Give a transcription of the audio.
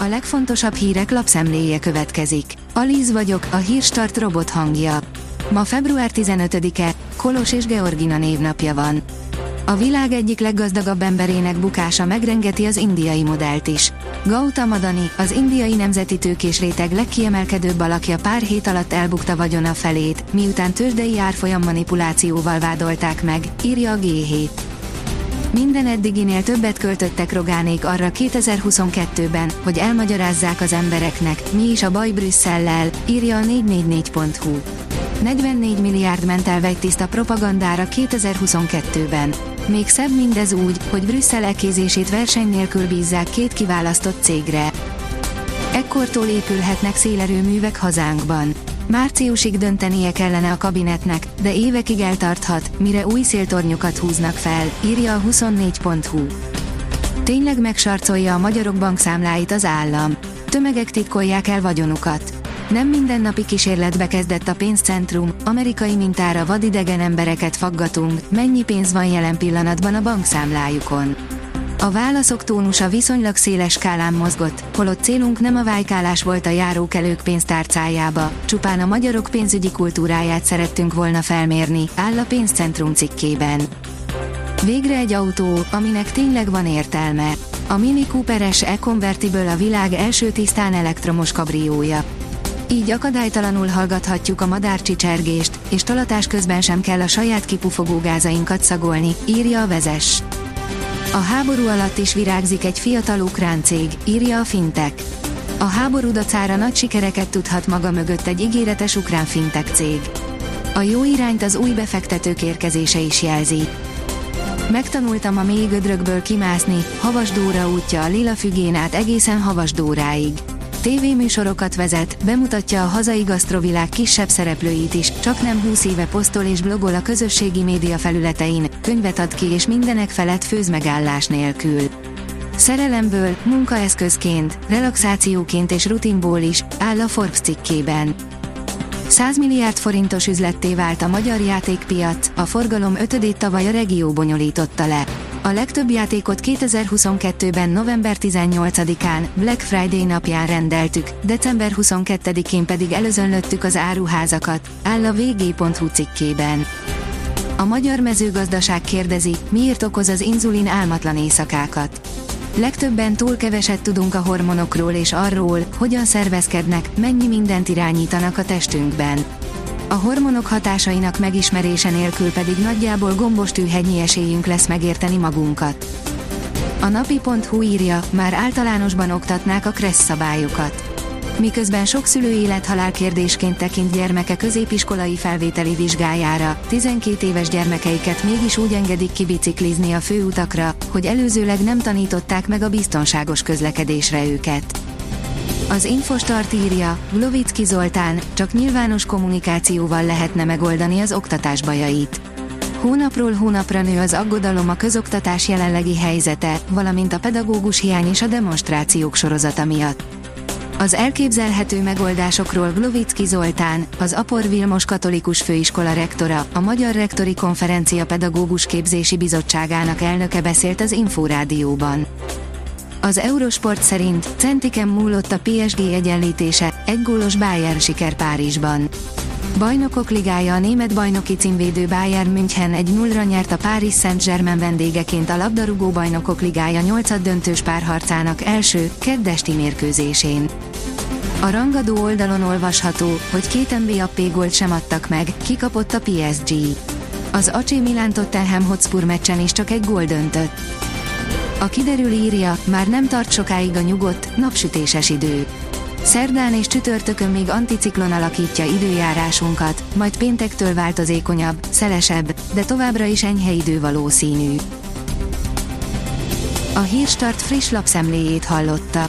A legfontosabb hírek lapszemléje következik. Alíz vagyok, a hírstart robot hangja. Ma február 15-e, Kolos és Georgina névnapja van. A világ egyik leggazdagabb emberének bukása megrengeti az indiai modellt is. Gautam Adani, az indiai nemzeti tőkés réteg legkiemelkedőbb alakja pár hét alatt elbukta vagyona felét, miután tőzsdei árfolyam manipulációval vádolták meg, írja a G7. Minden eddiginél többet költöttek Rogánék arra 2022-ben, hogy elmagyarázzák az embereknek, mi is a baj Brüsszellel, írja a 444.hu. 44 milliárd ment el tiszta propagandára 2022-ben. Még szebb mindez úgy, hogy Brüsszel ekézését verseny nélkül bízzák két kiválasztott cégre. Ekkortól épülhetnek szélerőművek hazánkban. Márciusig döntenie kellene a kabinetnek, de évekig eltarthat, mire új széltornyokat húznak fel, írja a 24.hu. Tényleg megsarcolja a magyarok bankszámláit az állam. Tömegek titkolják el vagyonukat. Nem mindennapi kísérletbe kezdett a pénzcentrum, amerikai mintára vadidegen embereket faggatunk, mennyi pénz van jelen pillanatban a bankszámlájukon. A válaszok tónusa viszonylag széles skálán mozgott, holott célunk nem a vájkálás volt a járókelők pénztárcájába, csupán a magyarok pénzügyi kultúráját szerettünk volna felmérni, áll a pénzcentrum cikkében. Végre egy autó, aminek tényleg van értelme. A Mini Cooper S E-Convertible a világ első tisztán elektromos kabriója. Így akadálytalanul hallgathatjuk a madárcsicsergést, és talatás közben sem kell a saját kipufogó gázainkat szagolni, írja a vezes. A háború alatt is virágzik egy fiatal ukrán cég, írja a Fintek. A háború dacára nagy sikereket tudhat maga mögött egy ígéretes ukrán fintek cég. A jó irányt az új befektetők érkezése is jelzi. Megtanultam a mély gödrökből kimászni, Havasdóra útja a Lila fügén át egészen Havasdóráig. TV-műsorokat vezet, bemutatja a hazai gasztrovilág kisebb szereplőit is, csak nem 20 éve posztol és blogol a közösségi média felületein, könyvet ad ki és mindenek felett főz megállás nélkül. Szerelemből, munkaeszközként, relaxációként és rutinból is, áll a Forbes cikkében. 100 milliárd forintos üzletté vált a magyar játékpiac, a forgalom ötödét tavaly a regió bonyolította le. A legtöbb játékot 2022-ben november 18-án, Black Friday napján rendeltük, december 22-én pedig előzönlöttük az áruházakat, áll a vg.hu cikkében. A magyar mezőgazdaság kérdezi, miért okoz az inzulin álmatlan éjszakákat. Legtöbben túl keveset tudunk a hormonokról és arról, hogyan szervezkednek, mennyi mindent irányítanak a testünkben. A hormonok hatásainak megismerése nélkül pedig nagyjából gombos tűhegyi esélyünk lesz megérteni magunkat. A napi.hu írja, már általánosban oktatnák a kressz szabályokat. Miközben sok szülő élethalál kérdésként tekint gyermeke középiskolai felvételi vizsgájára, 12 éves gyermekeiket mégis úgy engedik kibiciklizni a főutakra, hogy előzőleg nem tanították meg a biztonságos közlekedésre őket. Az Infostart írja, Glovicki Zoltán, csak nyilvános kommunikációval lehetne megoldani az oktatás bajait. Hónapról hónapra nő az aggodalom a közoktatás jelenlegi helyzete, valamint a pedagógus hiány és a demonstrációk sorozata miatt. Az elképzelhető megoldásokról Glovicki Zoltán, az Apor Vilmos Katolikus Főiskola rektora, a Magyar Rektori Konferencia Pedagógus Képzési Bizottságának elnöke beszélt az Inforádióban. Az Eurosport szerint centiken múlott a PSG egyenlítése, egy gólos Bayern siker Párizsban. Bajnokok ligája a német bajnoki címvédő Bayern München egy nullra nyert a Paris Saint-Germain vendégeként a labdarúgó bajnokok ligája 8 döntős párharcának első, keddesti mérkőzésén. A rangadó oldalon olvasható, hogy két MBAP gólt sem adtak meg, kikapott a PSG. Az AC Milan Tottenham Hotspur meccsen is csak egy gól döntött. A kiderül írja, már nem tart sokáig a nyugodt, napsütéses idő. Szerdán és csütörtökön még anticiklon alakítja időjárásunkat, majd péntektől változékonyabb, szelesebb, de továbbra is enyhe idő valószínű. A Hírstart friss lapszemléjét hallotta.